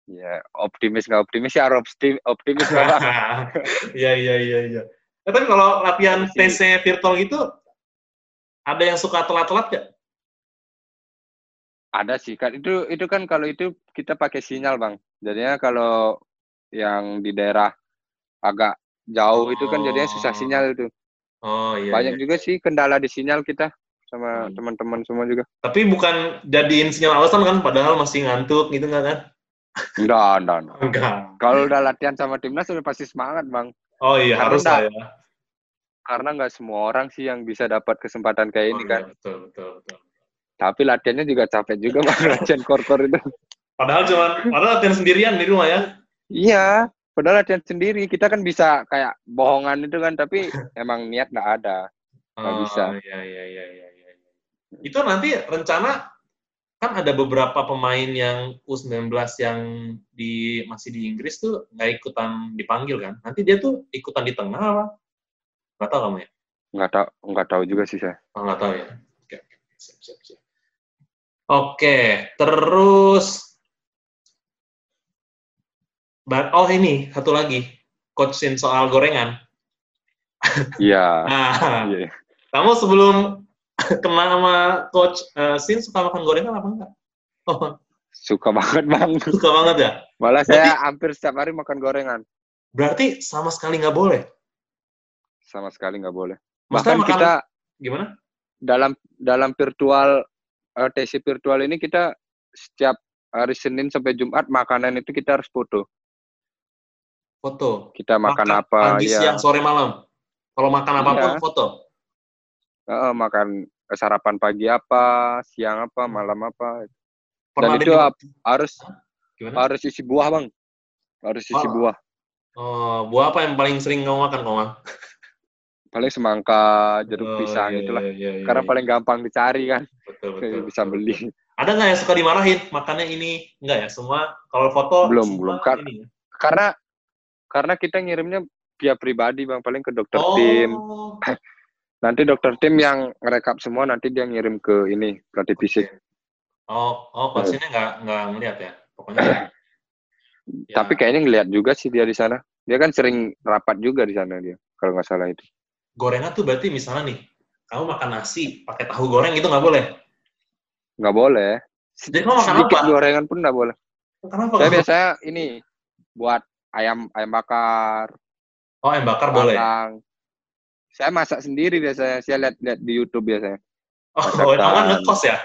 Ya, optimis nggak optimis ya harus optim- optimis lah. Iya iya iya iya. Eh, tapi kalau latihan. TC virtual gitu ada yang suka telat-telat nggak? Ada sih kan itu itu kan kalau itu kita pakai sinyal, Bang. Jadinya kalau yang di daerah agak jauh itu kan jadinya susah Oh. sinyal itu. Oh iya. Banyak iya. juga sih kendala di sinyal kita sama Hmm. teman-teman semua juga. Tapi bukan jadiin sinyal alasan kan, padahal masih ngantuk gitu nggak kan? Enggak, enggak, enggak. Enggak. Kalau udah latihan sama timnas udah pasti semangat, Bang. Oh iya Karena harus lah ya. Karena nggak semua orang sih yang bisa dapat kesempatan kayak ini Oh, kan. iya, betul betul betul. Tapi latihannya juga capek juga, Bang, latihan kor-kor itu. Padahal cuman padahal latihan sendirian di rumah ya. Iya, padahal latihan sendiri. Kita kan bisa kayak bohongan itu kan, tapi emang niat nggak ada. Nggak Oh, bisa. Iya iya iya iya iya. Itu nanti rencana kan ada beberapa pemain yang U19 yang di masih di Inggris tuh nggak ikutan dipanggil kan. Nanti dia tuh ikutan di tengah apa? Nggak tahu kamu ya? Nggak tahu, nggak tahu juga sih saya. Oh, nggak tahu ya. Oke, oke. Siap, siap, siap. Oke, terus Ba- Oh ini satu lagi, coachin soal gorengan. Iya. Nah, Iya. kamu sebelum kenal sama coach eh, Sin suka makan gorengan apa enggak? Oh, Suka banget, Bang. suka banget ya. Malah saya hampir setiap hari makan gorengan. Berarti sama sekali nggak boleh. Sama sekali nggak boleh. Maksudnya Bahkan makan kita gimana? dalam dalam virtual eh, TC virtual ini kita setiap hari Senin sampai Jumat makanan itu kita harus foto. Foto. Kita makan, apa pagi, ya. siang, sore, malam. Kalau makan apa pun Iya. foto. Heeh, makan eh, sarapan pagi apa, siang apa, malam apa. Pernah Dan itu ap- harus gimana? harus isi buah, Bang. Harus isi Oh. buah. Oh, buah apa yang paling sering kamu makan, Komang? Paling semangka, jeruk Oh, pisang iya, itulah. iya, iya, iya, Karena iya. paling gampang dicari kan, betul, betul, bisa betul, beli. betul. Ada nggak yang suka dimarahin? Makannya ini enggak ya? Semua kalau foto Belum, belum. Kan- ini? Karena karena kita ngirimnya via pribadi, Bang, paling ke dokter Oh, tim. Nanti dokter tim yang ngerekap semua, nanti dia ngirim ke ini pelatih fisik. oh, oh, coachnya nggak nggak ngeliat ya? Pokoknya. ya. Tapi kayaknya ngeliat juga sih dia di sana. Dia kan sering rapat juga di sana dia, kalau nggak salah itu. gorengan tuh berarti misalnya nih, kamu makan nasi pakai tahu goreng itu nggak boleh. Nggak boleh. Jadi kamu makan Sedikit apa? gorengan pun nggak boleh. Kenapa? Saya biasanya ini buat ayam ayam bakar, Oh, ayam bakar boleh. Saya masak sendiri biasanya. Saya lihat lihat di YouTube biasanya. Oh, masakan. kamu kan ngekos ya?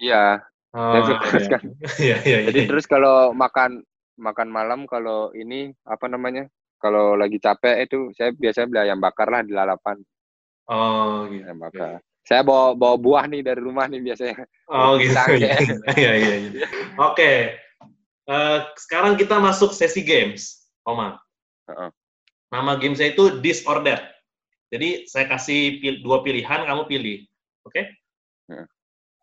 Iya. Oh, Saya suka iya. sekali. Iya, iya, Jadi iya. terus kalau makan makan malam kalau ini apa namanya? Kalau lagi capek itu saya biasanya beli ayam bakar lah di lalapan Oh, gitu. ayam bakar. Saya bawa bawa buah nih dari rumah nih biasanya. Oh, gitu. Iya, ya. iya, iya. iya. Oke. Eh, sekarang kita masuk sesi games, Omar. Heeh. Nama gamesnya itu Disorder. Jadi saya kasih pil- dua pilihan, kamu pilih. Oke? Heeh.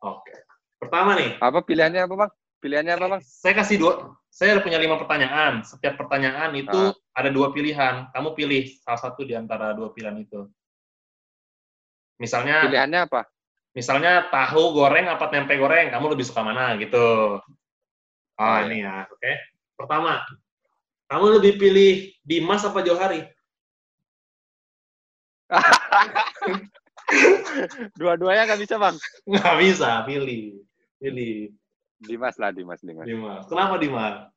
Oke. Pertama nih, Apa pilihannya apa bang? Pilihannya apa bang? saya kasih dua. Saya punya lima pertanyaan. Setiap pertanyaan itu Ah. ada dua pilihan. Kamu pilih salah satu di antara dua pilihan itu. Misalnya, Pilihannya apa? misalnya tahu goreng apa tempe goreng, kamu lebih suka mana gitu. Oh, ini ya, oke. Pertama, Kamu lebih pilih Dimas apa Johari? Dua-duanya nggak bisa bang. Nggak bisa, pilih. Pilih. Dimas lah, Dimas, Dimas. Dimas. Kenapa Dimas?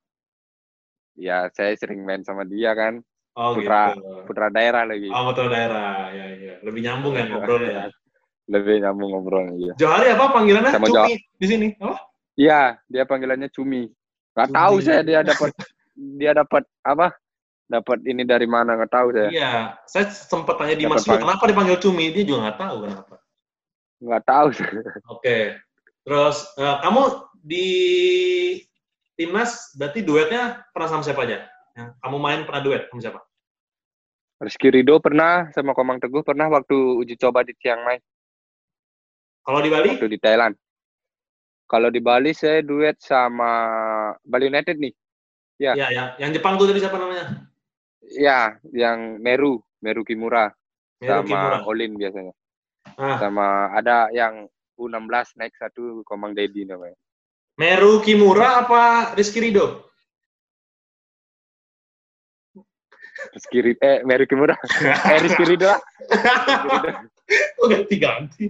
Ya, saya sering main sama dia kan. Oh Putra- gitu. Putra daerah lagi. Oh, betul daerah. Ya, ya. Lebih nyambung kan ngobrol ya. Lebih nyambung ngobrolnya, iya. Johari apa panggilannya? Sama Cumi di sini. Apa? Iya, dia panggilannya Cumi. Nggak Cumi. tahu saya dia dapat dia dapat apa? Dapat ini dari mana nggak tahu saya. Iya. Saya sempat tanya juga, pang- kenapa dipanggil Cumi? Dia juga nggak tahu kenapa. Nggak tahu. Oke. Terus eh, kamu di timnas berarti duetnya pernah sama siapa aja? Yang kamu main pernah duet sama siapa? Rizky Rido pernah sama Komang Teguh pernah waktu uji coba di Chiang Mai, Kalau di Bali? waktu di Thailand. Kalau di Bali saya duet sama Bali United nih. Ya. Ya, yang, yang Jepang tuh tadi siapa namanya? Ya, yang Meru, Meru Kimura Meru sama Kimura. Olin biasanya. Ah, Sama ada yang U16 naik satu Komang Dedi namanya. Meru Kimura apa Rizky Rido? Rizky Rido, eh Meru Kimura. eh Rizky Rido oh, ganti-ganti.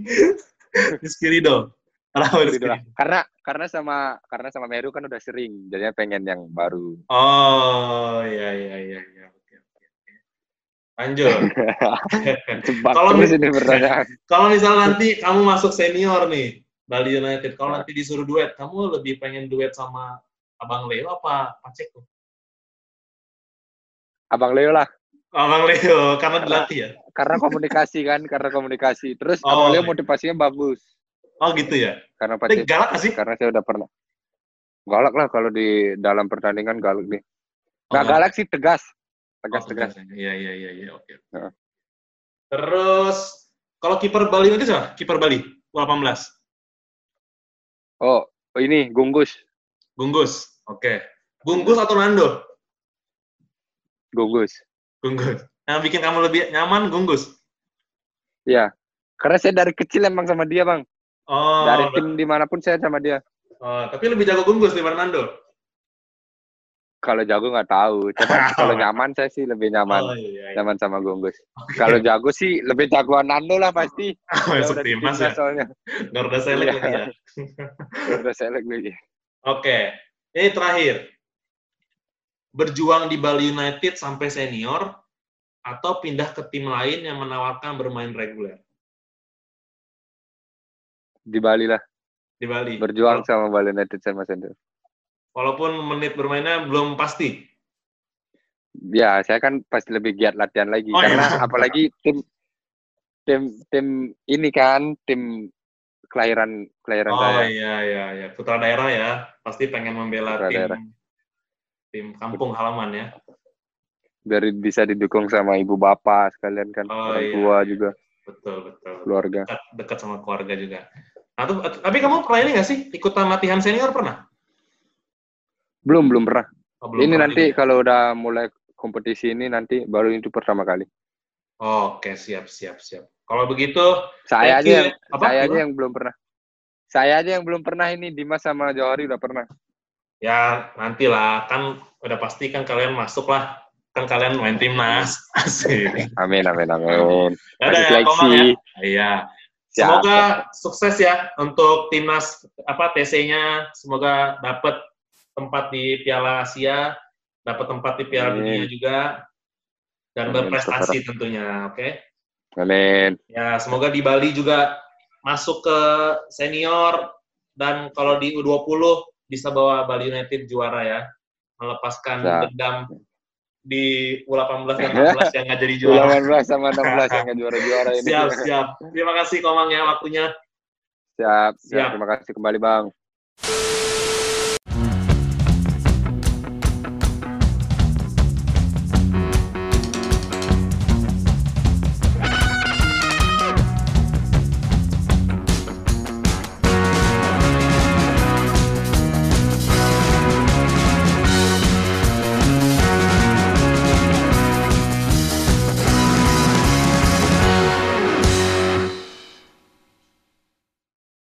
Rizky Rido. Rido? Karena karena sama karena sama Meru kan udah sering, jadinya pengen yang baru. Oh, iya, iya, iya. iya. Jebak Kalau mis-. Kalau misal nanti kamu masuk senior nih, Bali United, kalau nanti disuruh duet, kamu lebih pengen duet sama Abang Leo apa Pak Ceko? Abang Leo lah. Abang Leo, karena dilatih ya? Karena komunikasi kan, karena komunikasi. Terus Oh, Abang Leo iya. motivasinya bagus. Oh gitu ya? Karena pasti galak sih? karena saya udah pernah. Galak lah kalau di dalam pertandingan galak nih. Nggak Oh, galak sih tegas. Oh, Tegas-tegas. tegas ya. Iya, iya, iya, iya, oke. Terus, kalau kiper Bali nanti siapa? Kiper Bali, U18. Oh, ini Gunggus. Gunggus, oke. Gunggus atau Nando? Gunggus. Gunggus. Yang bikin kamu lebih nyaman, Gunggus? Iya. Karena saya dari kecil emang sama dia, Bang. Oh, Dari tim di mana pun saya sama dia. oh, tapi lebih jago Gunggus daripada Nando? Kalau jago nggak tahu. Coba kalau nyaman saya sih lebih nyaman. Oh, iya, iya. Nyaman sama Gunggus. Kalau jago sih lebih jagoan Nando lah pasti. Masuk udah di timnas ya? soalnya. Garuda Select Iya. lagi ya? Udah selek lagi. Oke, ini terakhir. Berjuang di Bali United sampai senior atau pindah ke tim lain yang menawarkan bermain reguler Di Bali lah. di Bali. Berjuang sama Bali United sama Sender. Walaupun menit bermainnya belum pasti. Ya, saya kan pasti lebih giat latihan lagi Oh, karena iya. apalagi tim tim tim ini kan tim kelahiran kelahiran Oh saya. iya iya iya, putra daerah ya, pasti pengen membela Putra tim daerah. tim kampung halaman ya. Biar bisa didukung sama ibu bapak sekalian kan, Oh, orang iya, tua iya. juga, Betul betul. keluarga. Dekat, dekat sama keluarga juga. Nah, tuh, tapi kamu pernah ini nggak sih ikutan latihan senior pernah? Belum belum pernah. Oh, belum ini pernah nanti ya? kalau udah mulai kompetisi ini nanti baru itu pertama kali. Oke siap siap siap. Kalau begitu, Saya aja yang Apa? saya aja yang belum pernah. Saya aja yang belum pernah ini Dimas sama Johari udah pernah. ya nantilah kan udah pasti kan kalian masuk lah kan kalian main timnas asik Amin amin amin. ada ya ya iya Siap. semoga sukses ya untuk timnas apa TC-nya semoga dapat tempat di Piala Asia dapat tempat di Piala Amin. Dunia juga dan Amin, berprestasi tentunya oke Amin. ya semoga di Bali juga masuk ke senior dan kalau di U20 bisa bawa Bali United juara ya melepaskan Siap. dendam di U18 dan 16 yang nggak jadi juara. 18 sama 16 yang nggak juara-juara ini. Siap, siap. Terima kasih Komang ya waktunya. Siap, siap. Siap. Terima kasih kembali Bang.